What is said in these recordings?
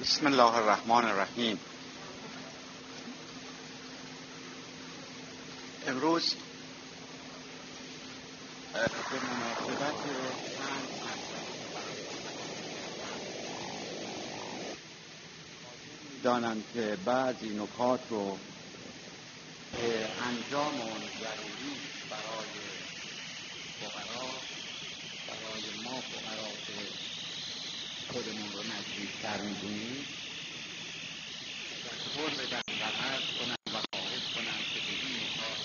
بسم الله الرحمن الرحیم. امروز به مناسبت دانم که بعضی نکات رو انجام اون ضروری برای فقرا برای ما که خودمون رو نزدیکتر می‌دونیم. دستور بدن و عرض کنم و خواهش کنم که به این نکات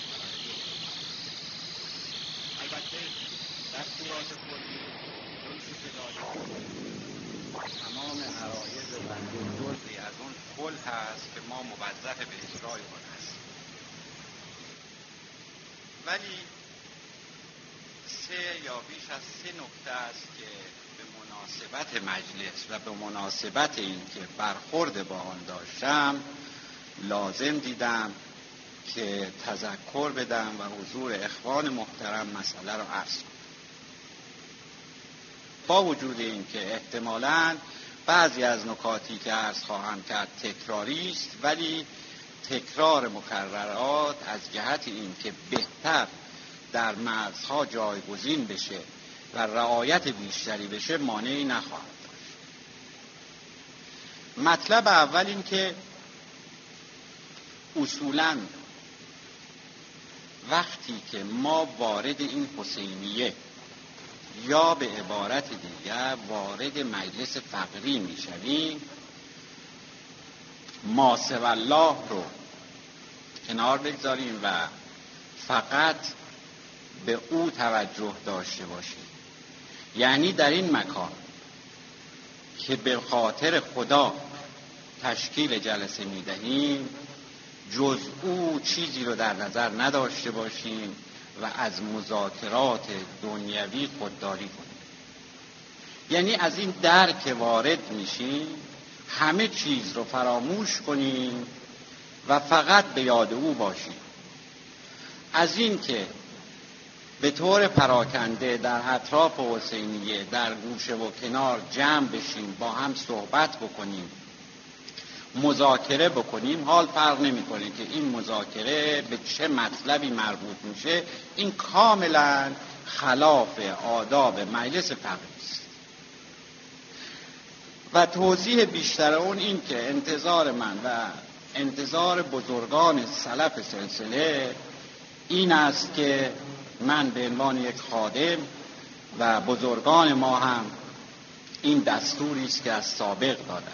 البته دستورات کلی جزی که تمام عرایز بنده جزی از اون کل هست که ما موظف به اجرای آن هست ولی سه یا بیش از سه نکته است که مناسبت مجلس و به مناسبت اینکه برخورد با آن داشتم لازم دیدم که تذکر بدم و حضور اخوان محترم مسئله رو عرض کنم. با وجود اینکه احتمالا بعضی از نکاتی که عرض خواهم کرد تکراری است ولی تکرار مکررات از جهت اینکه بهتر در مرزها جایگزین بشه و رعایت بیشتری بشه مانعی نخواهد مطلب اول این که اصولا وقتی که ما وارد این حسینیه یا به عبارت دیگر وارد مجلس فقری می‌شویم ما الله رو کنار بگذاریم و فقط به او توجه داشته باشیم. یعنی در این مکان که به خاطر خدا تشکیل جلسه می‌دهیم جز او چیزی رو در نظر نداشته باشیم و از مذاکرات دنیوی خودداری کنیم. یعنی از این در که وارد میشیم همه چیز رو فراموش کنیم و فقط به یاد او باشیم. از این که به طور پراکنده در اطراف حسینیه در گوشه و کنار جمع بشیم با هم صحبت بکنیم مذاکره بکنیم حال فرق نمی‌کنه که این مذاکره به چه مطلبی مربوط میشه. این کاملا خلاف آداب مجلس فقیه است. و توضیح بیشتر اون این که انتظار من و انتظار بزرگان سلف سلسله این است که من به عنوان یک خادم و بزرگان ما هم این دستوری است که از سابق دادن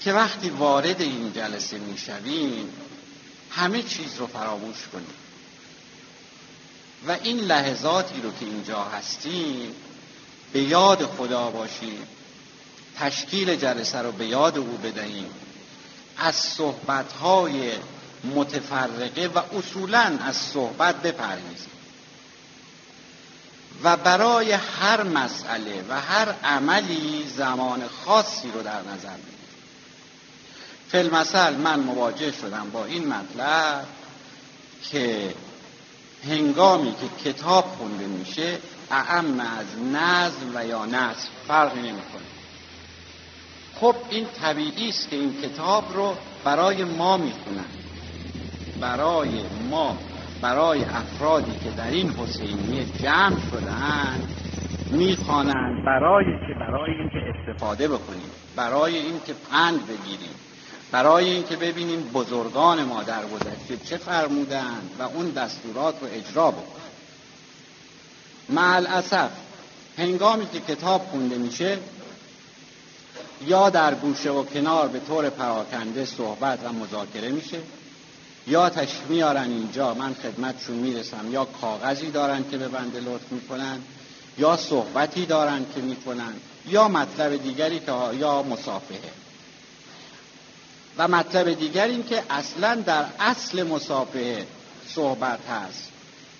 که وقتی وارد این جلسه می‌شویم همه چیز رو فراموش کنیم. و این لحظاتی رو که اینجا هستیم به یاد خدا باشیم تشکیل جلسه رو به یاد او بدهیم. از صحبتهای متفرقه و اصولا از صحبت بپرهیزیم و برای هر مسئله و هر عملی زمان خاصی رو در نظر بگیریم فیلمسل من مواجه شدم با این مطلب که هنگامی که کتاب خونده میشه اعم از نظم و یا نصف فرقی نمی‌کنه. خب این طبیعی است که این کتاب رو برای ما می‌خونن. برای ما برای افرادی که در این حسینیه جمع شدن می‌خوانند برای که برای اینکه استفاده بکنیم برای اینکه پند بگیریم برای اینکه ببینیم بزرگان ما در گذشته چه فرمودند و اون دستورات رو اجرا بکنیم مع هنگامی که کتاب خونده میشه یا در گوشه و کنار به طور پراکنده صحبت و مذاکره میشه یا تشریف میارن اینجا من خدمتشون می‌رسم. یا کاغذی دارن که به بنده لطف می‌کنن یا صحبتی دارن که می‌کنن یا مطلب دیگری که یا مصافحه. و مطلب دیگر این که اصلا در اصل مسافه صحبت هست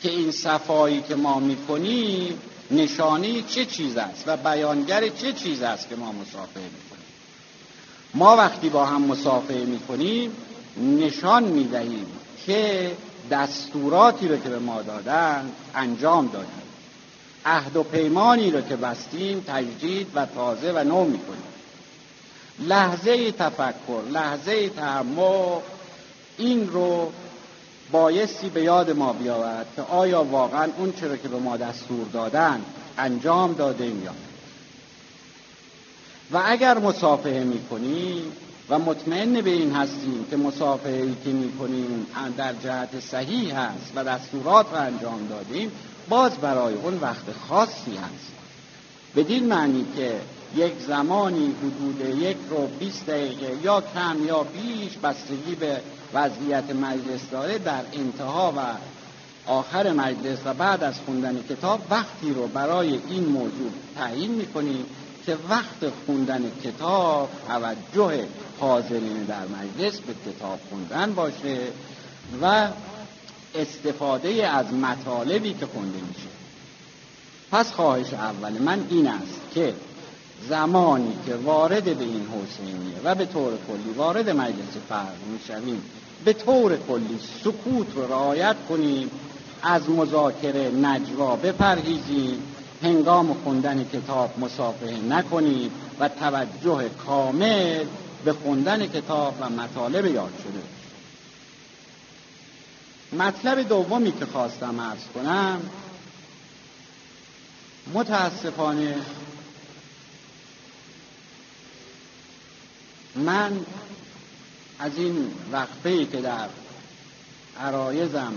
که این صفایی که ما می‌کنیم نشانی چه چیز است و بیانگر چه چیز است که ما مسافه می‌کنیم. ما وقتی با هم مسافه می‌کنیم نشان می‌دهیم که دستوراتی رو که به ما دادن انجام دادیم عهد و پیمانی رو که بستیم تجدید و تازه و نو می‌کنیم. لحظه تفکر لحظه تعمق این رو بایستی به یاد ما بیاورد که آیا واقعا اون چرا که به ما دستور دادن انجام داده یا و اگر مسافه می‌کنیم و مطمئن به این هستیم که مسافه ای که می‌کنیم در جهت صحیح هست و دستورات رو انجام دادیم باز برای اون وقت خاصی هست. بدین معنی که یک زمانی حدود یک رو 20 دقیقه یا کم یا بیش بستگی به وضعیت مجلس داره در انتها و آخر مجلس و بعد از خوندن کتاب وقتی رو برای این موضوع تعیین می‌کنیم که وقت خوندن کتاب توجه حاضرین در مجلس به کتاب خوندن باشه و استفاده از مطالبی که خونده میشه. پس خواهش اول من این است که زمانی که وارد به این حسینیه و به طور کلی وارد مجلس فرق می‌شویم به طور کلی سکوت رو رعایت کنیم از مذاکره نجوا بپرهیزیم هنگام خوندن کتاب مسافه نکنیم و توجه کامل به خوندن کتاب و مطالب یاد شده. مطلب دومی که خواستم ارز کنم متاسفانه من از این وقفه که در عرایزم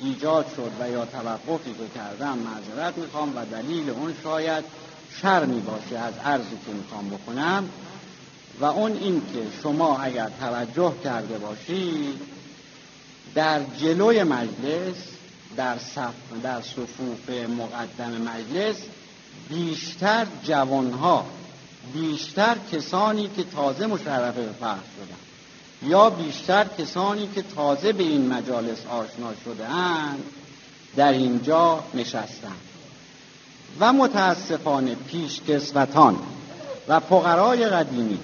ایجاد شد و یا توقفی که کردم معذرت می‌خوام و دلیل اون شاید شرمی باشه از عرضی که می‌خوام بکنم و اون این که شما اگر توجه کرده باشید در جلوی مجلس در, صف در صفوف مقدم مجلس بیشتر جوانها بیشتر کسانی که تازه مشرف به فرق شدن. یا بیشتر کسانی که تازه به این مجالس آشنا شده اند در اینجا نشستند. و متاسفانه پیشکسوتان و فقرای قدیمی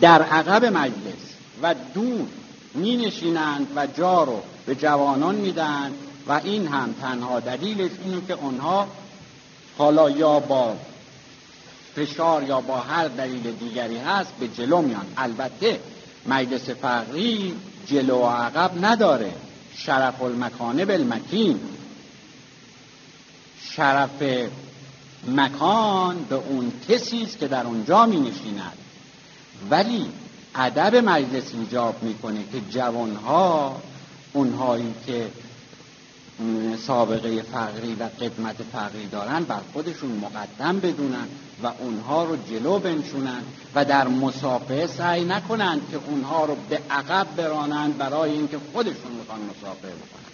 در عقب مجلس و دور می نشینند و جا رو به جوانان میدن و این هم تنها دلیلش اینه که آنها حالا یا با فشار یا با هر دلیل دیگری هست به جلو میان. البته مجلس فقری جلو و عقب نداره. شرف المکانه بالمکین شرف مکان به اون کسی است که در اونجا می نشیند ولی ادب مجلس ایجاب می‌کنه که جوانها اونهایی که سابقه فقری و قدمت فقری دارن بر خودشون مقدم بدونن و اونها رو جلو بنشونن و در مسافه سعی نکنند که اونها رو به عقب برانند برای اینکه خودشون می‌خوان مسافه بکنن.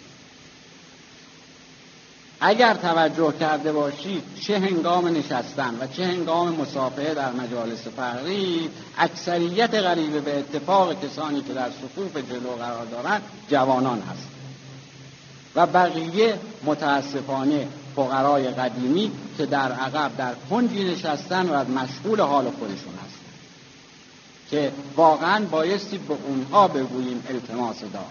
اگر توجه کرده باشید چه هنگام نشستن و چه هنگام مسافه در مجالس فقری اکثریت غریبه به اتفاق کسانی که در صفوف جلو قرار دارند جوانان هست و بقیه متاسفانه فقرای قدیمی که در عقب در کنجی نشستن و مشغول حال خودشون هست که واقعا بایستی به اونها بگوییم التماس دار.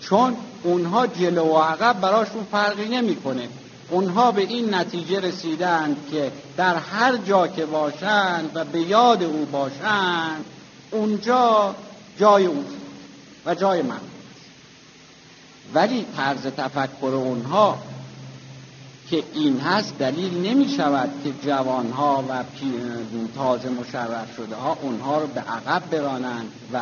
چون اونها جلو و عقب براشون فرقی نمی‌کنه. اونها به این نتیجه رسیدند که در هر جا که باشند و به یاد او باشند اونجا جای او و جای من. ولی طرز تفکر اونها که این هست دلیل نمی شود که جوانها و تازه مشرف شده ها اونها رو به عقب برانند و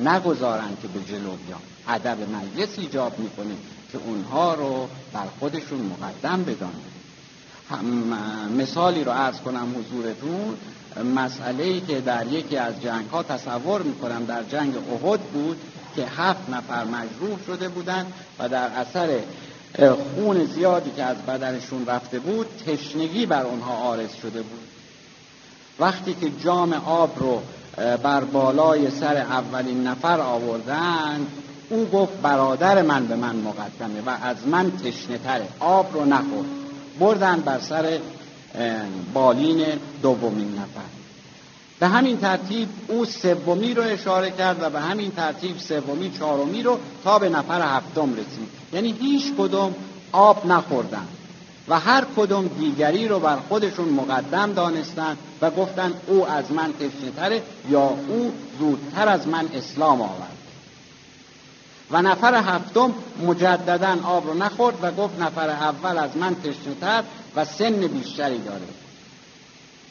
نگذارند که به جلو بیان. ادب مجلس ایجاب می‌کنه که اونها رو بر خودشون مقدم بدانند. مثالی رو عرض کنم حضورتون. مسئله که در یکی از جنگ ها تصور می‌کنم در جنگ احد بود که هفت نفر مجروح شده بودند و در اثر خون زیادی که از بدنشون رفته بود تشنگی بر اونها آرز شده بود. وقتی که جام آب رو بر بالای سر اولین نفر آوردن او گفت برادر من به من مقدمه و از من تشنه تره. آب رو نخورد بردن بر سر بالین دومین نفر. به همین ترتیب او سومی رو اشاره کرد و به همین ترتیب سومی چهارمی رو تا به نفر هفتم رسید. یعنی هیچ کدوم آب نخوردن و هر کدوم دیگری رو بر خودشون مقدم دانستند و گفتند او از من تشنه یا او زودتر از من اسلام آورد. و نفر هفتم مجددا آب رو نخورد و گفت نفر اول از من تشنه و سن بیشتری داره.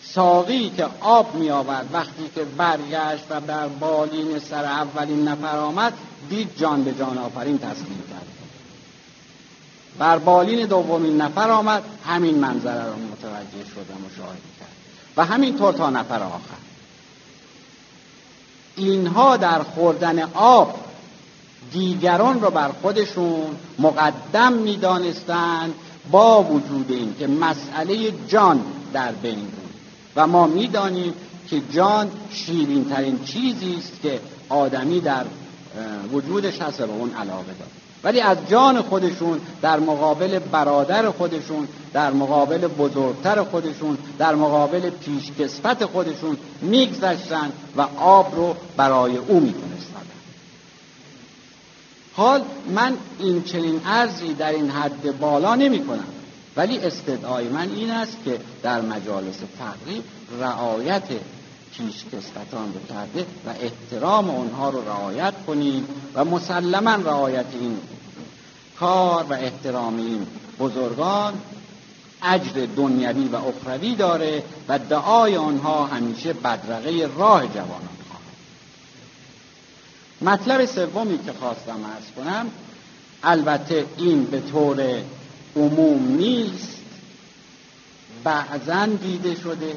ساقی که آب می آورد وقتی که برگشت و در بالین سر اولین نفر آمد دید جان به جان آفرین تسلیم کرد. بر بالین دومین نفر آمد همین منظره رو متوجه شد و مشاهده کرد. و همینطور تا نفر آخر. اینها در خوردن آب دیگران رو بر خودشون مقدم می‌دانستند با وجود این که مسئله جان در بین بود. و ما می‌دانیم که جان شیرین ترین چیزی است که آدمی در وجودش هست و به اون علاقه داره. ولی از جان خودشون در مقابل برادر خودشون در مقابل بزرگتر خودشون در مقابل پیشکسفت خودشون میگذشتن و آب رو برای او می‌تونستن. حال من این چنین ارزی در این حد بالا نمی کنم ولی استدعای من این است که در مجالس فقری رعایت پیشکسوتان رو کرده و احترام اونها رو رعایت کنیم و مسلما رعایت این کار و احترام این بزرگان اجر دنیوی و اخروی داره و دعای آنها همیشه بدرقه راه جوانان مطلب سومی که خواستم ارز کنم البته این به طور عموم نیست بعضا دیده شده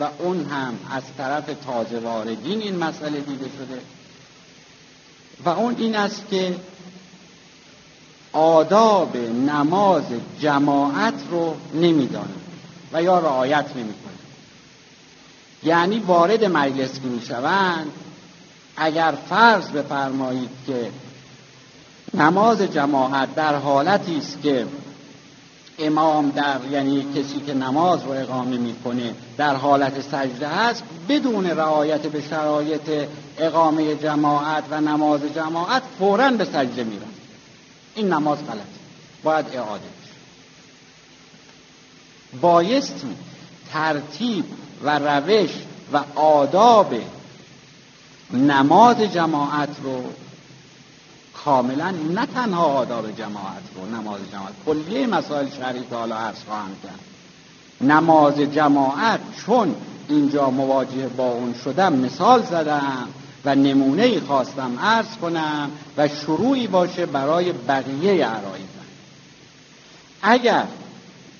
و اون هم از طرف تازه واردین این مسئله دیده شده. و اون این است که آداب نماز جماعت رو نمیدانه و یا رعایت نمی‌کنه یعنی وارد مجلس که می‌شوند. اگر فرض بفرمایید که نماز جماعت در حالتی است که امام در یعنی کسی که نماز رو اقامه می‌کنه در حالت سجده است بدون رعایت به شرایط اقامه جماعت و نماز جماعت فورا به سجده میرن. این نماز غلط باید اعاده بشه. بایستی ترتیب و روش و آداب نماز جماعت رو کاملا نه تنها آداب جماعت رو نماز جماعت کلیه مسائل شرعی که حالا عرض خواهم کرد. نماز جماعت چون اینجا مواجه با اون شدم مثال زدم و نمونه ای خواستم عرض کنم و شروعی باشه برای بقیه عرایزم اگر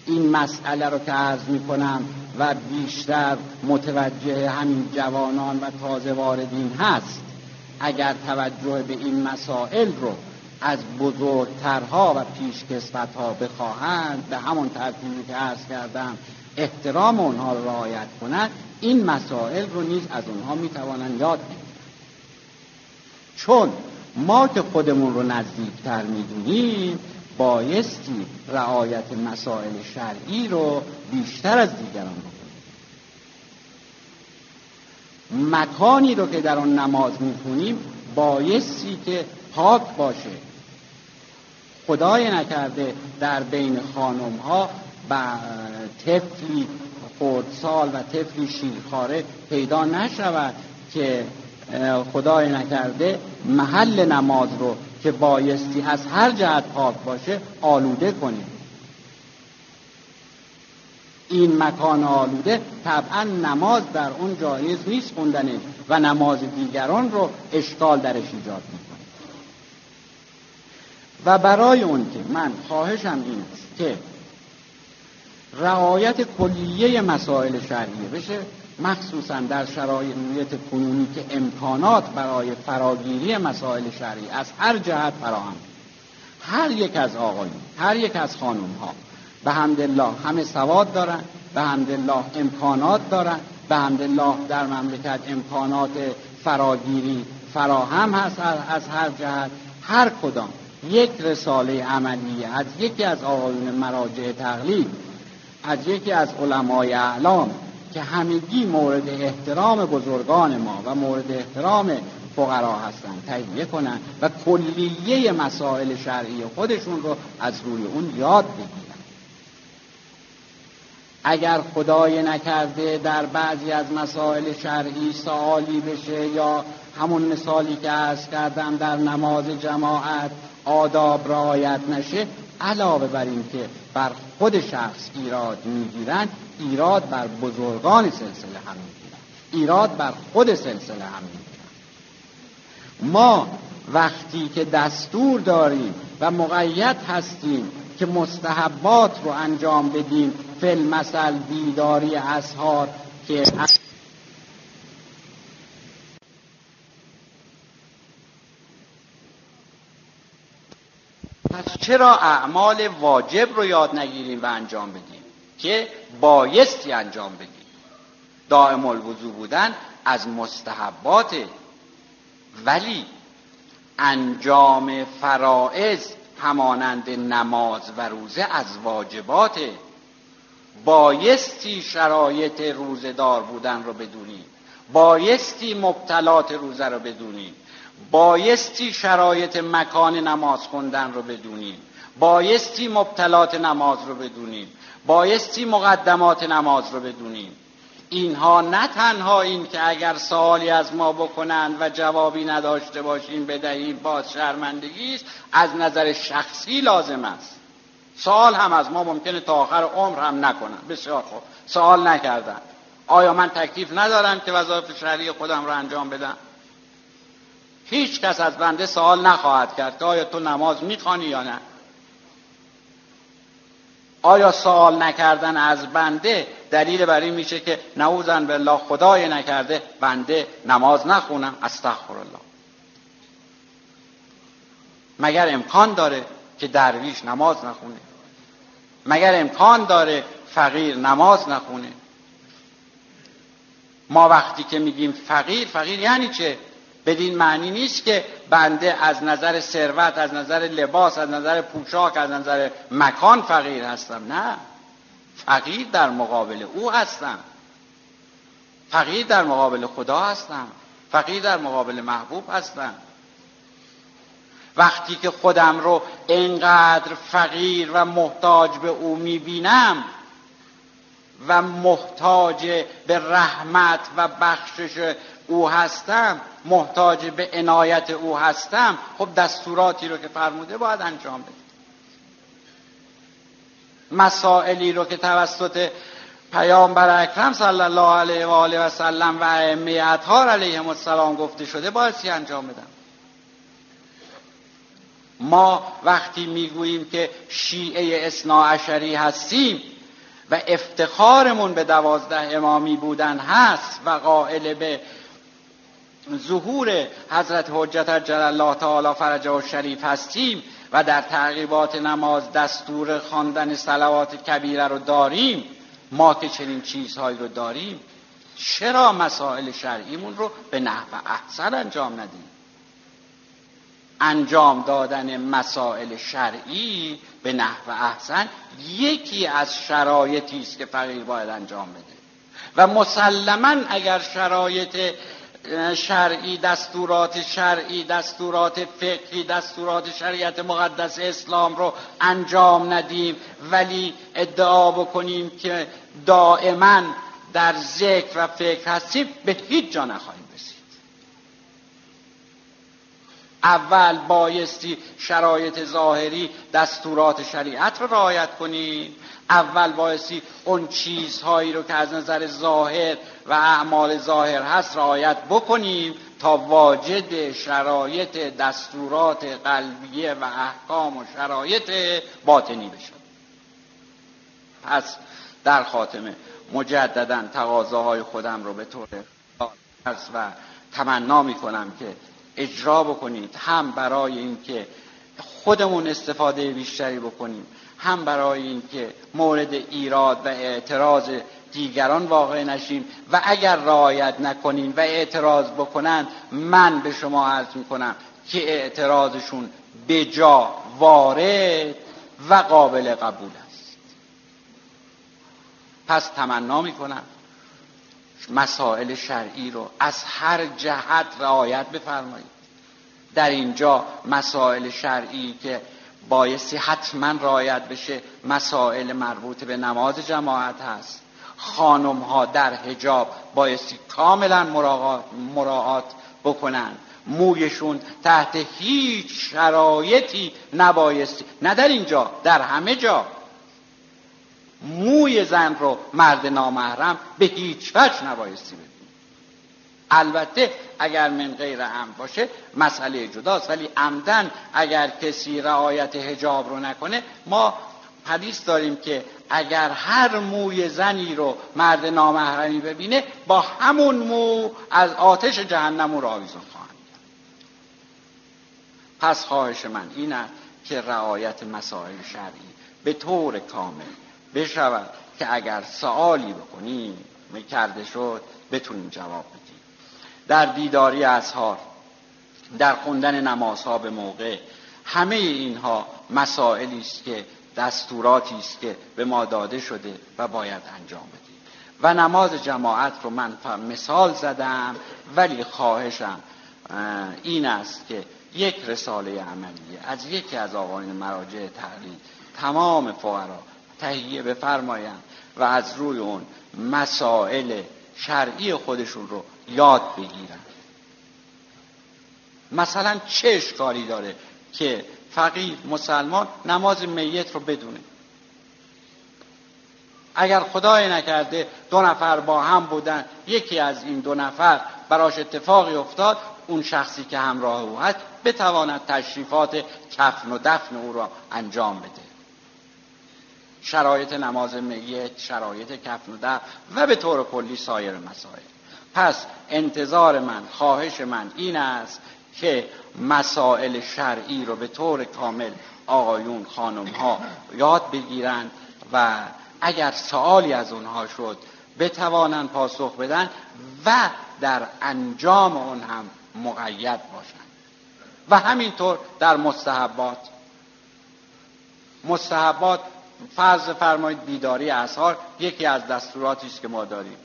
این مسئله رو که عرض می کنم و بیشتر متوجه همین جوانان و تازه واردین هست اگر توجه به این مسائل رو از بزرگترها و پیشکسوتها بخواهند به همون ترتیبی که عرض کردم احترام اونها رو رعایت کنند این مسائل رو نیز از اونها می‌توانند یاد بگیرند. چون ما که خودمون رو نزدیکتر می‌دونیم بایستی رعایت مسائل شرعی رو بیشتر از دیگران بکنیم. مکانی رو که در آن نماز می‌خونیم بایستی که پاک باشه. خدای نکرده در بین خانم ها و طفلی خردسال و طفلی شیرخواره پیدا نشود که خدای نکرده محل نماز رو که بایستی از هر جهت پاک باشه آلوده کنیم این مکان آلوده طبعا نماز در اون جایز نیست خوندنه و نماز دیگران رو اشکال درش ایجاد می‌کنه. و برای اون که من خواهشم این است که رعایت کلیه مسائل شرعیه بشه مخصوصا در شرایط کنونی که امکانات برای فراگیری مسائل شرعی از هر جهت فراهم. هر یک از آقایون هر یک از خانم ها به حمدالله همه سواد دارن به حمدالله امکانات دارن به حمدالله در مملکت امکانات فراگیری فراهم هست از هر جهت. هر کدام. یک رساله عملی از یکی از آقایون مراجع تقلید از یکی از علمای اعلام که همگی مورد احترام بزرگان ما و مورد احترام فقرا هستند تهیه کنند و کلیه مسائل شرعی خودشون رو از روی اون یاد بگیرن. اگر خدای نکرده در بعضی از مسائل شرعی سوالی بشه یا همون مثالی که عرض کردم در نماز جماعت آداب رعایت نشه علاوه بر این که بر خود شخص ایراد می‌گیرن ایراد بر بزرگان سلسله هم می‌گیرن. ایراد بر خود سلسله هم می‌گیرن. ما وقتی که دستور داریم و مقید هستیم که مستحبات رو انجام بدیم فل مثل بیداری اسهار که پس چرا اعمال واجب رو یاد نگیریم و انجام بدیم که بایستی انجام بدیم؟ دائم الوضو بودن از مستحبات ولی انجام فرائض همانند نماز و روزه از واجبات بایستی شرایط روزدار بودن رو بدونیم بایستی مبتلات روزه رو بدونیم بایستی شرایط مکان نماز خوندن رو بدونیم بایستی مبتلات نماز رو بدونیم بایستی مقدمات نماز رو بدونیم اینها نه تنها این که اگر سوالی از ما بکنند و جوابی نداشته باشیم بدهیم باز شرمندگی است از نظر شخصی لازم است. سوال هم از ما ممکنه تا آخر عمر هم نکنن. بسیار خوب. سوال نکردن. آیا من تکلیف ندارم که وظایف شهری خودم رو انجام بدم؟ هیچ کس از بنده سوال نخواهد کرد که آیا تو نماز می‌خوانی یا نه. آیا سوال نکردن از بنده دلیل بر این میشه که نعوذن بالله خدای نکرده بنده نماز نخونم استغفر الله مگر امکان داره که درویش نماز نخونه؟ مگر امکان داره فقیر نماز نخونه؟ ما وقتی که میگیم فقیر فقیر یعنی چه؟ بدین معنی نیست که بنده از نظر ثروت از نظر لباس از نظر پوشاک از نظر مکان فقیر هستم. نه. فقیر در مقابل او هستم. فقیر در مقابل خدا هستم. فقیر در مقابل محبوب هستم. وقتی که خودم رو اینقدر فقیر و محتاج به او می‌بینم و محتاج به رحمت و بخشش او هستم محتاج به عنایت او هستم خب دستوراتی رو که فرموده باید انجام بدم. مسائلی رو که توسط پیامبر اکرم صلی الله علیه و آله و سلم و ائمه اطهار علیهم السلام گفته شده باید انجام بدم؟ ما وقتی می‌گوییم که شیعه اصنا عشری هستیم و افتخارمون به دوازده امامی بودن هست و قائل به ظهور حضرت حجت جل الله تعالی فرجه و شریف هستیم و در تعقیبات نماز دستور خواندن صلوات کبیره رو داریم ما که چنین چیزهایی رو داریم چرا مسائل شرعیمون رو به نحو احسن انجام ندیم؟ انجام دادن مسائل شرعی به نحو احسن یکی از شرایطی است که فقیر باید انجام بده. و مسلما اگر شرایط شرعی دستورات شرعی دستورات فقهی دستورات شریعت مقدس اسلام رو انجام ندیم ولی ادعا بکنیم که دائما در ذکر و فکر هستیم به هیچ جا نخواهیم رسید. اول بایستی شرایط ظاهری دستورات شریعت رو رعایت کنیم. اول بایستی اون چیزهایی رو که از نظر ظاهر و اعمال ظاهر هست رعایت بکنیم تا واجد شرایط دستورات قلبیه و احکام و شرایط باطنی بشد پس در خاتمه مجددا تقاضاهای خودم رو به طور و تمنا می کنم که اجرا بکنید. هم برای اینکه خودمون استفاده بیشتری بکنیم. هم برای اینکه مورد ایراد و اعتراض دیگران واقع نشیم. و اگر رعایت نکنیم و اعتراض بکنن من به شما عرض می‌کنم که اعتراضشون بجا وارد و قابل قبول است. پس تمنا می‌کنم. مسائل شرعی رو از هر جهت رعایت بفرمایید. در اینجا مسائل شرعی که بایستی حتما رعایت بشه مسائل مربوط به نماز جماعت هست. خانم ها در حجاب بایستی کاملا مراعات بکنن. مویشون تحت هیچ شرایطی نبایستی نه در اینجا در همه جا. موی زن رو مرد نامحرم به هیچ وجه نبایستی ببین البته اگر من غیر هم باشه مسئله جداست ولی عمدن اگر کسی رعایت هجاب رو نکنه ما حدیث داریم که اگر هر موی زنی رو مرد نامحرمی ببینه با همون مو از آتش جهنم رو آویزون خواهند پس خواهش من این است که رعایت مسائل شرعی به طور کامل بشود که اگر سوالی بکنیم کرده شد بتونیم جواب بدیم. در دیداری اظهار در خوندن نمازها به موقع همه اینها مسائلی است که دستوراتی است که به ما داده شده و باید انجام بدیم. و نماز جماعت رو من مثال زدم ولی خواهشم این است که یک رساله عملیه از یکی از آقایان مراجع تحلیل تمام فقرا تهیه بفرمایند و از روی اون مسائل شرعی خودشون رو یاد بگیرن مثلا چه اشکالی داره که فقیر مسلمان نماز میت رو بدونه؟ اگر خدای نکرده دو نفر با هم بودن یکی از این دو نفر براش اتفاقی افتاد اون شخصی که همراه او هست بتواند تشریفات کفن و دفن او را انجام بده. شرایط نماز میت شرایط کفن و و به طور کلی سایر مسائل. پس انتظار من خواهش من این است که مسائل شرعی رو به طور کامل آقایون خانم ها یاد بگیرند و اگر سوالی از اونها شد بتوانند پاسخ بدن و در انجام اون هم مقید باشند و همینطور در مستحبات. مستحبات فرض فرمایید بیداری اظهار یکی از دستوراتی است که ما داریم.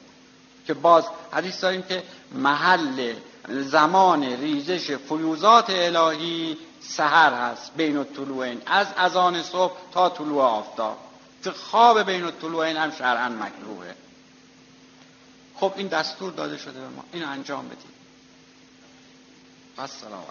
که باز حدیث داریم که محل زمان ریزش فیوزات الهی سحر هست بین الطلوعین از اذان صبح تا طلوع آفتاب. که خواب بین الطلوعین هم شرعا مکروهه. خب این دستور داده شده به ما. این انجام بدیم پس سلام